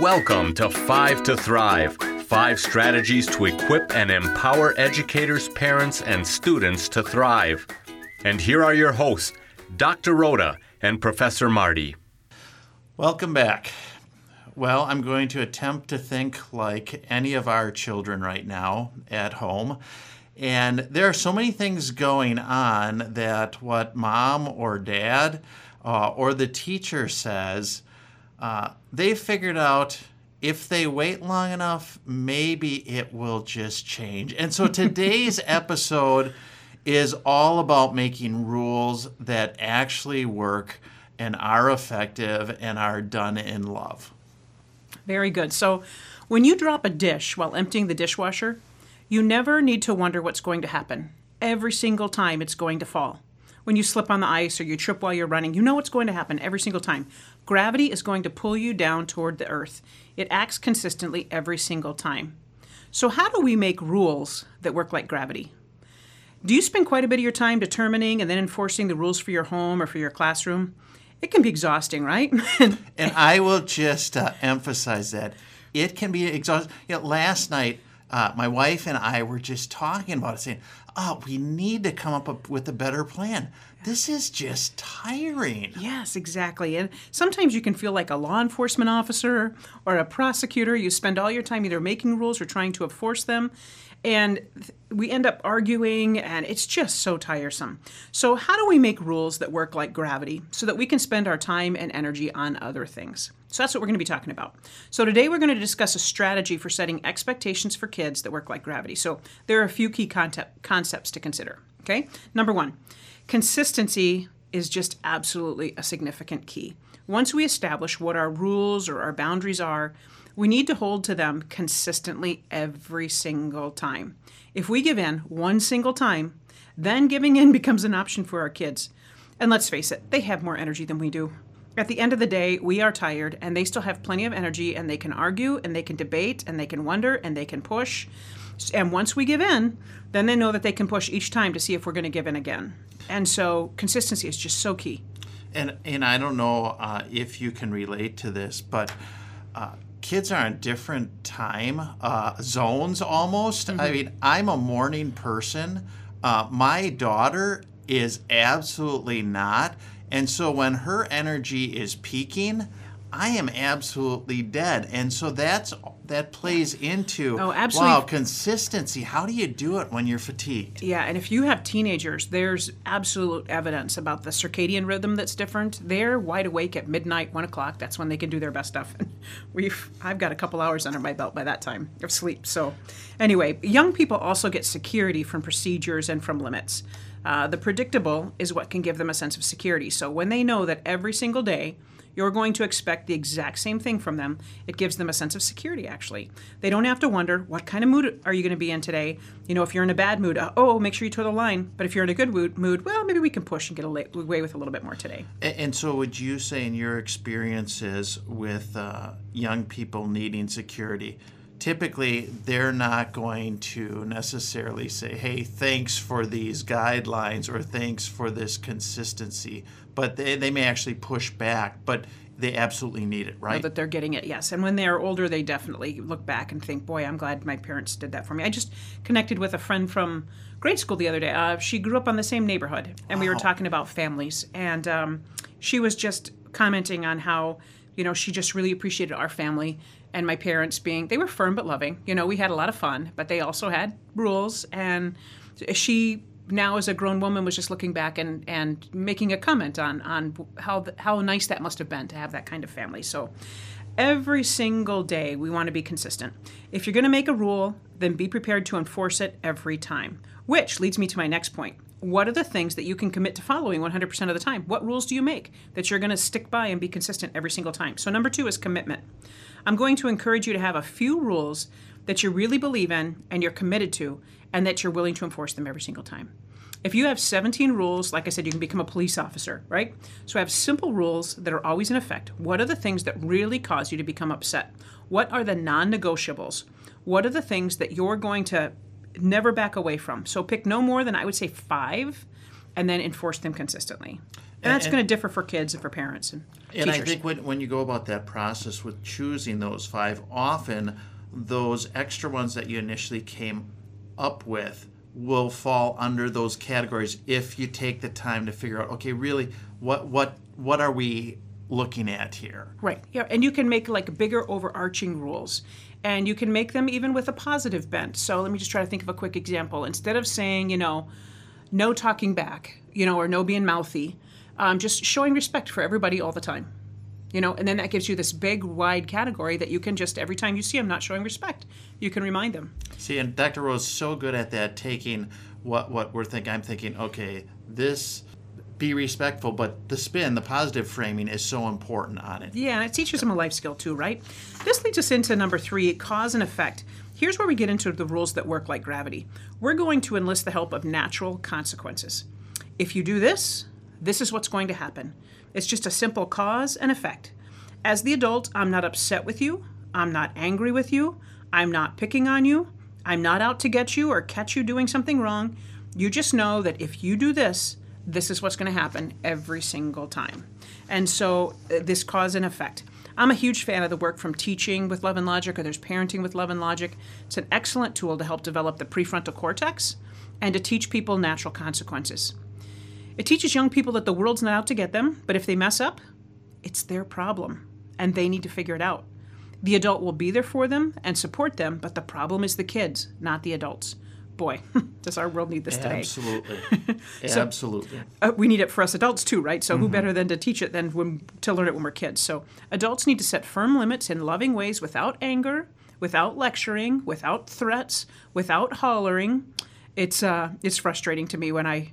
Welcome to Five to Thrive five strategies to equip and empower educators, parents, and students to thrive. And here are your hosts, Dr. Rhoda and Professor Marty. Welcome back. Well, I'm going to attempt to think like any of our children right now at home. And there are so many things going on that what mom or dad uh, or the teacher says, uh, they figured out if they wait long enough, maybe it will just change. And so today's episode is all about making rules that actually work and are effective and are done in love. Very good. So, when you drop a dish while emptying the dishwasher, you never need to wonder what's going to happen. Every single time it's going to fall. When you slip on the ice or you trip while you're running, you know what's going to happen every single time. Gravity is going to pull you down toward the earth. It acts consistently every single time. So, how do we make rules that work like gravity? Do you spend quite a bit of your time determining and then enforcing the rules for your home or for your classroom? It can be exhausting, right? and I will just uh, emphasize that it can be exhausting. You know, last night, uh, my wife and I were just talking about it, saying, "Oh, we need to come up with a better plan." This is just tiring. Yes, exactly. And sometimes you can feel like a law enforcement officer or a prosecutor. You spend all your time either making rules or trying to enforce them and we end up arguing and it's just so tiresome. So, how do we make rules that work like gravity so that we can spend our time and energy on other things? So, that's what we're going to be talking about. So, today we're going to discuss a strategy for setting expectations for kids that work like gravity. So, there are a few key concept, concepts to consider. Okay, number one, consistency is just absolutely a significant key. Once we establish what our rules or our boundaries are, we need to hold to them consistently every single time. If we give in one single time, then giving in becomes an option for our kids. And let's face it, they have more energy than we do. At the end of the day, we are tired and they still have plenty of energy and they can argue and they can debate and they can wonder and they can push. And once we give in, then they know that they can push each time to see if we're going to give in again. And so consistency is just so key. And and I don't know uh, if you can relate to this, but uh, kids are in different time uh, zones almost. Mm-hmm. I mean, I'm a morning person. Uh, my daughter is absolutely not. And so when her energy is peaking, I am absolutely dead. And so that's that plays into oh, absolutely. wow consistency. How do you do it when you're fatigued? Yeah, and if you have teenagers, there's absolute evidence about the circadian rhythm that's different. They're wide awake at midnight, one o'clock. That's when they can do their best stuff. We've I've got a couple hours under my belt by that time of sleep. So, anyway, young people also get security from procedures and from limits. Uh, the predictable is what can give them a sense of security. So when they know that every single day you're going to expect the exact same thing from them. It gives them a sense of security, actually. They don't have to wonder, what kind of mood are you going to be in today? You know, if you're in a bad mood, uh, oh, make sure you toe the line. But if you're in a good mood, well, maybe we can push and get away with a little bit more today. And so, would you say, in your experiences with uh, young people needing security, typically they're not going to necessarily say, hey, thanks for these guidelines or thanks for this consistency but they, they may actually push back, but they absolutely need it, right? Know that they're getting it, yes. And when they are older, they definitely look back and think, boy, I'm glad my parents did that for me. I just connected with a friend from grade school the other day. Uh, she grew up on the same neighborhood, and wow. we were talking about families. And um, she was just commenting on how, you know, she just really appreciated our family and my parents being, they were firm but loving. You know, we had a lot of fun, but they also had rules. And she now as a grown woman was just looking back and, and making a comment on on how how nice that must have been to have that kind of family. So every single day we want to be consistent. If you're going to make a rule, then be prepared to enforce it every time. Which leads me to my next point. What are the things that you can commit to following 100% of the time? What rules do you make that you're going to stick by and be consistent every single time? So number 2 is commitment. I'm going to encourage you to have a few rules that you really believe in and you're committed to and that you're willing to enforce them every single time. If you have 17 rules, like I said, you can become a police officer, right? So have simple rules that are always in effect. What are the things that really cause you to become upset? What are the non negotiables? What are the things that you're going to never back away from? So pick no more than I would say five and then enforce them consistently. And that's going to differ for kids and for parents and And I think when, when you go about that process with choosing those five, often those extra ones that you initially came up with will fall under those categories if you take the time to figure out, okay, really, what what what are we looking at here? Right. Yeah, and you can make like bigger overarching rules. And you can make them even with a positive bent. So let me just try to think of a quick example. Instead of saying, you know, no talking back, you know, or no being mouthy, um, just showing respect for everybody all the time. You know, and then that gives you this big, wide category that you can just every time you see them not showing respect, you can remind them. See, and Dr. Rhoda is so good at that, taking what what we're thinking. I'm thinking, okay, this be respectful, but the spin, the positive framing is so important on it. Yeah, and it teaches them a life skill too, right? This leads us into number three cause and effect. Here's where we get into the rules that work like gravity. We're going to enlist the help of natural consequences. If you do this, this is what's going to happen. It's just a simple cause and effect. As the adult, I'm not upset with you. I'm not angry with you. I'm not picking on you. I'm not out to get you or catch you doing something wrong. You just know that if you do this, this is what's going to happen every single time. And so, uh, this cause and effect. I'm a huge fan of the work from Teaching with Love and Logic or there's Parenting with Love and Logic. It's an excellent tool to help develop the prefrontal cortex and to teach people natural consequences. It teaches young people that the world's not out to get them, but if they mess up, it's their problem and they need to figure it out. The adult will be there for them and support them, but the problem is the kids, not the adults. Boy, does our world need this today. Absolutely, absolutely. Uh, we need it for us adults too, right? So who better than to teach it than when, to learn it when we're kids? So adults need to set firm limits in loving ways without anger, without lecturing, without threats, without hollering. It's uh, it's frustrating to me when I,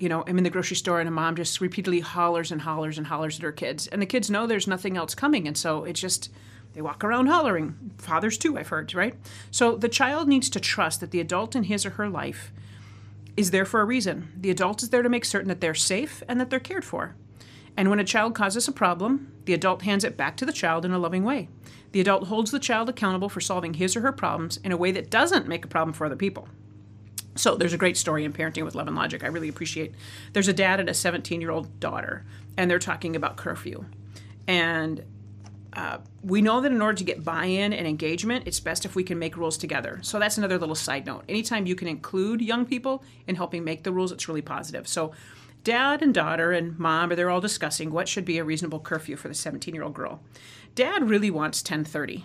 you know, I'm in the grocery store and a mom just repeatedly hollers and hollers and hollers at her kids, and the kids know there's nothing else coming, and so it's just they walk around hollering. Fathers too, I've heard, right? So the child needs to trust that the adult in his or her life is there for a reason. The adult is there to make certain that they're safe and that they're cared for. And when a child causes a problem, the adult hands it back to the child in a loving way. The adult holds the child accountable for solving his or her problems in a way that doesn't make a problem for other people. So there's a great story in Parenting with Love and Logic. I really appreciate. There's a dad and a 17 year old daughter, and they're talking about curfew. And uh, we know that in order to get buy-in and engagement, it's best if we can make rules together. So that's another little side note. Anytime you can include young people in helping make the rules, it's really positive. So dad and daughter and mom, are they're all discussing what should be a reasonable curfew for the 17-year-old girl. Dad really wants 10:30.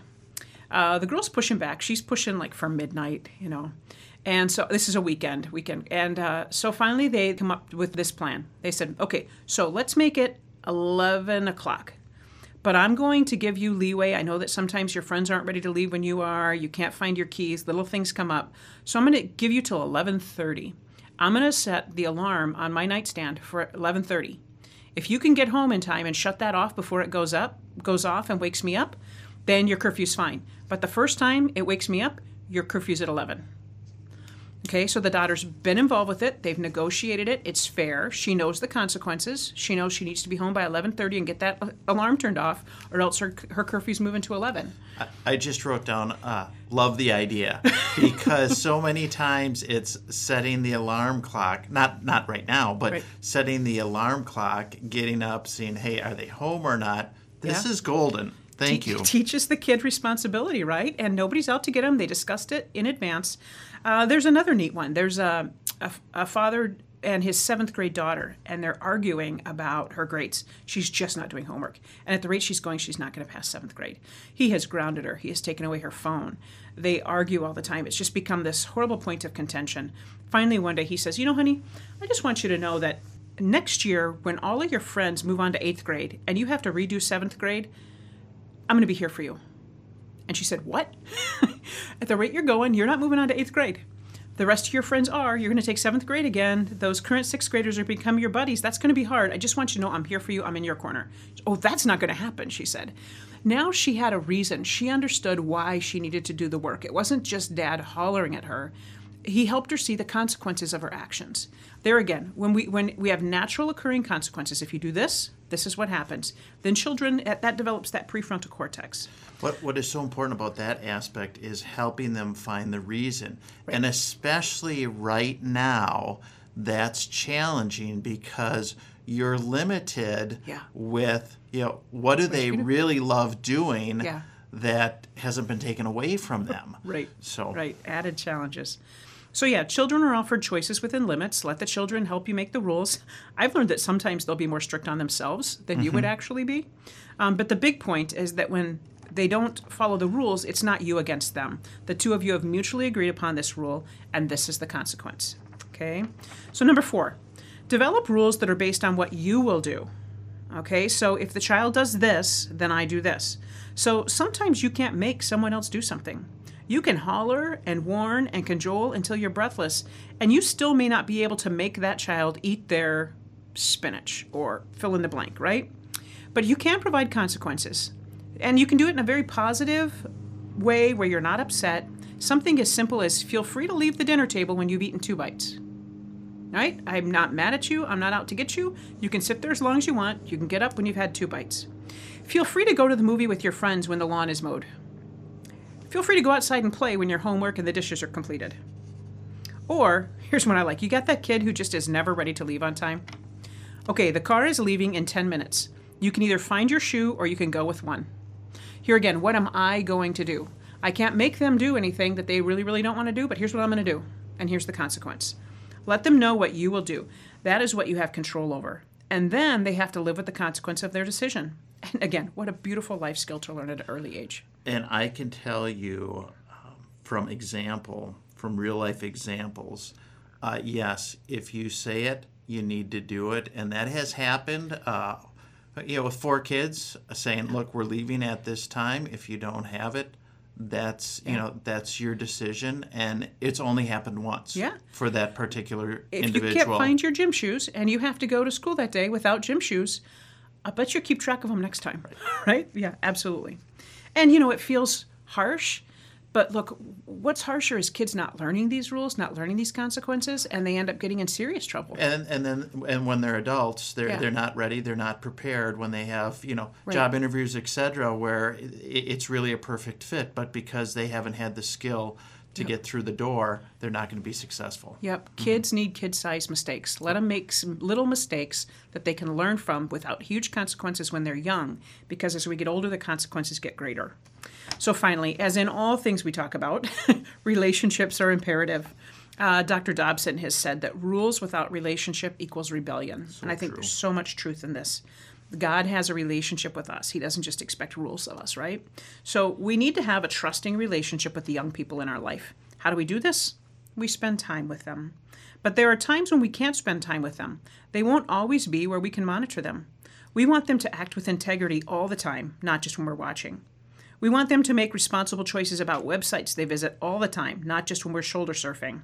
Uh, the girl's pushing back. She's pushing like for midnight, you know. And so this is a weekend, weekend. And uh, so finally they come up with this plan. They said, okay, so let's make it 11 o'clock but I'm going to give you leeway. I know that sometimes your friends aren't ready to leave when you are. You can't find your keys. Little things come up. So I'm going to give you till 11:30. I'm going to set the alarm on my nightstand for 11:30. If you can get home in time and shut that off before it goes up, goes off and wakes me up, then your curfew's fine. But the first time it wakes me up, your curfew's at 11. Okay, so the daughter's been involved with it. They've negotiated it. It's fair. She knows the consequences. She knows she needs to be home by 11:30 and get that alarm turned off, or else her, her curfew's moving to 11. I, I just wrote down, uh, love the idea, because so many times it's setting the alarm clock. Not not right now, but Right. setting the alarm clock, getting up, seeing, hey, are they home or not? This Yeah. is golden. Thank Te- you. Teaches the kid responsibility, right? And nobody's out to get him. They discussed it in advance. Uh, there's another neat one. There's a, a, a father and his seventh grade daughter, and they're arguing about her grades. She's just not doing homework. And at the rate she's going, she's not going to pass seventh grade. He has grounded her, he has taken away her phone. They argue all the time. It's just become this horrible point of contention. Finally, one day he says, You know, honey, I just want you to know that next year, when all of your friends move on to eighth grade and you have to redo seventh grade, I'm going to be here for you. And she said, What? At the rate you're going, you're not moving on to eighth grade. The rest of your friends are. You're going to take seventh grade again. Those current sixth graders are become your buddies. That's going to be hard. I just want you to know I'm here for you. I'm in your corner. Oh, that's not going to happen, she said. Now she had a reason. She understood why she needed to do the work. It wasn't just dad hollering at her. He helped her see the consequences of her actions. There again, when we when we have natural occurring consequences, if you do this, this is what happens. Then children that that develops that prefrontal cortex. What what is so important about that aspect is helping them find the reason, and especially right now, that's challenging because you're limited Yeah. with you know what do they really love doing Yeah. that hasn't been taken away from them. Right. So Right. Added challenges. So yeah, children are offered choices within limits. Let the children help you make the rules. I've learned that sometimes they'll be more strict on themselves than you would actually be. Um, but the big point is that when they don't follow the rules, it's not you against them. The two of you have mutually agreed upon this rule, and this is the consequence. Okay. So number four, develop rules that are based on what you will do. Okay, so if the child does this, then I do this. So sometimes you can't make someone else do something. You can holler and warn and cajole until you're breathless, and you still may not be able to make that child eat their spinach or fill in the blank, right? But you can provide consequences. And you can do it in a very positive way where you're not upset. Something as simple as feel free to leave the dinner table when you've eaten two bites right? I'm not mad at you. I'm not out to get you. You can sit there as long as you want. You can get up when you've had two bites. Feel free to go to the movie with your friends when the lawn is mowed. Feel free to go outside and play when your homework and the dishes are completed. Or, here's one I like you got that kid who just is never ready to leave on time? Okay, the car is leaving in 10 minutes. You can either find your shoe or you can go with one. Here again, what am I going to do? I can't make them do anything that they really, really don't want to do, but here's what I'm going to do. And here's the consequence. Let them know what you will do. That is what you have control over. And then they have to live with the consequence of their decision. And again, what a beautiful life skill to learn at an early age. And I can tell you um, from example, from real life examples, uh, yes, if you say it, you need to do it. And that has happened, uh, you know, with four kids uh, saying, look, we're leaving at this time. If you don't have it, that's you know that's your decision and it's only happened once Yeah. for that particular If individual you can't find your gym shoes and you have to go to school that day without gym shoes, I bet you keep track of them next time. Right? Yeah, absolutely. And you know, it feels harsh, but look, what's harsher is kids not learning these rules, not learning these consequences, and they end up getting in serious trouble. and and then and when they're adults they're Yeah. they're not ready they're not prepared when they have you know Right. job interviews etc where it's really a perfect fit but because they haven't had the skill to get through the door they're not going to be successful Yep. Kids need kid sized mistakes. Let them make some little mistakes that they can learn from without huge consequences when they're young, because as we get older, the consequences get greater. So, finally, as in all things we talk about, relationships are imperative. Uh, Dr. Dobson has said that rules without relationship equals rebellion. and I think there's so much truth in this. God has a relationship with us. He doesn't just expect rules of us, right? So we need to have a trusting relationship with the young people in our life. How do we do this? We spend time with them. But there are times when we can't spend time with them. They won't always be where we can monitor them. We want them to act with integrity all the time, not just when we're watching. We want them to make responsible choices about websites they visit all the time, not just when we're shoulder surfing.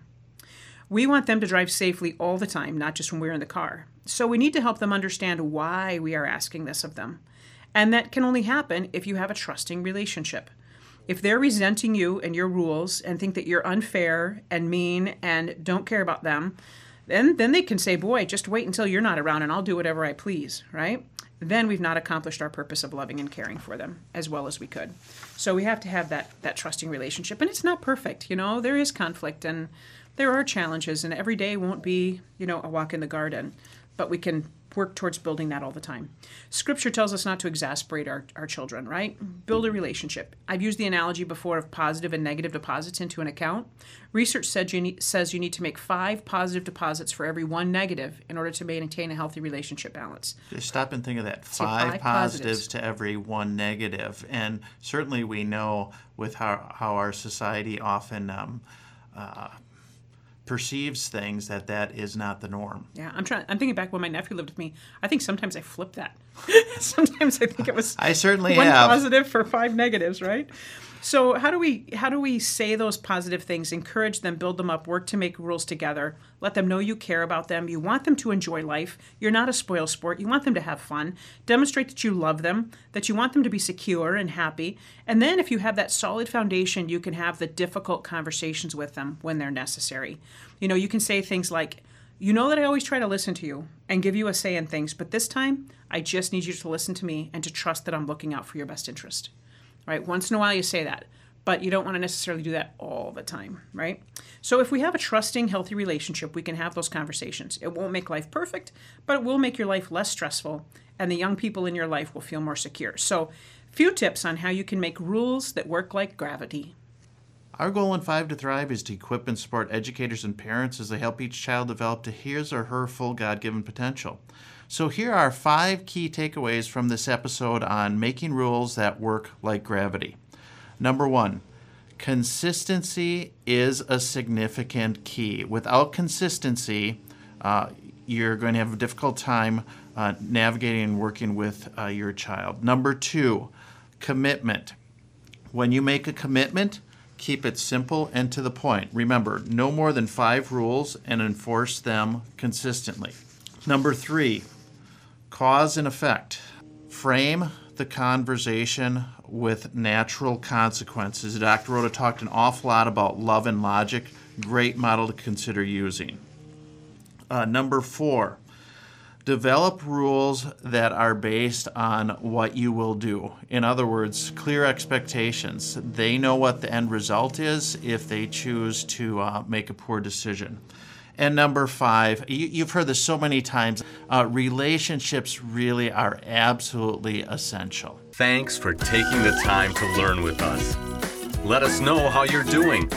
We want them to drive safely all the time, not just when we're in the car. So we need to help them understand why we are asking this of them. And that can only happen if you have a trusting relationship. If they're resenting you and your rules and think that you're unfair and mean and don't care about them, then then they can say, "Boy, just wait until you're not around and I'll do whatever I please," right? Then we've not accomplished our purpose of loving and caring for them as well as we could. So we have to have that that trusting relationship and it's not perfect, you know. There is conflict and there are challenges and every day won't be, you know, a walk in the garden, but we can work towards building that all the time. Scripture tells us not to exasperate our, our children, right? Build a relationship. I've used the analogy before of positive and negative deposits into an account. Research said you need, says you need to make five positive deposits for every one negative in order to maintain a healthy relationship balance. just stop and think of that five five, positives. positives to every one negative. negative and certainly we know with how, how our society often um, uh, perceives things that that is not the norm Yeah, I'm trying. I'm thinking back when my nephew lived with me. I think sometimes I flipped that. sometimes I think it was i certainly one have positive for five negatives, right? So how do we how do we say those positive things, encourage them, build them up, work to make rules together, let them know you care about them, you want them to enjoy life. You're not a spoil sport. You want them to have fun. Demonstrate that you love them, that you want them to be secure and happy. And then if you have that solid foundation, you can have the difficult conversations with them when they're necessary. You know, you can say things like you know that I always try to listen to you and give you a say in things, but this time I just need you to listen to me and to trust that I'm looking out for your best interest. Right? Once in a while you say that. but you don't want to necessarily do that all the time, right? So if we have a trusting, healthy relationship, we can have those conversations. It won't make life perfect, but it will make your life less stressful, and the young people in your life will feel more secure. So, few tips on how you can make rules that work like gravity. Our goal in Five to Thrive is to equip and support educators and parents as they help each child develop to his or her full God given potential. So, here are five key takeaways from this episode on making rules that work like gravity. Number one, consistency is a significant key. Without consistency, uh, you're going to have a difficult time uh, navigating and working with uh, your child. Number two, commitment. When you make a commitment, keep it simple and to the point. Remember, no more than five rules and enforce them consistently. Number three, cause and effect. Frame the conversation with natural consequences. Dr. Rhoda talked an awful lot about love and logic. Great model to consider using. Uh, number four, develop rules that are based on what you will do. In other words, clear expectations. They know what the end result is if they choose to uh, make a poor decision. And number five, you, have heard this so many times uh, relationships really are absolutely essential. Thanks for taking the time to learn with us. Let us know how you're doing.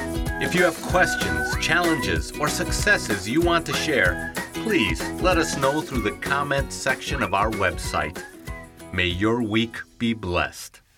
If you have questions, challenges, or successes you want to share, please let us know through the comment section of our website. May your week be blessed.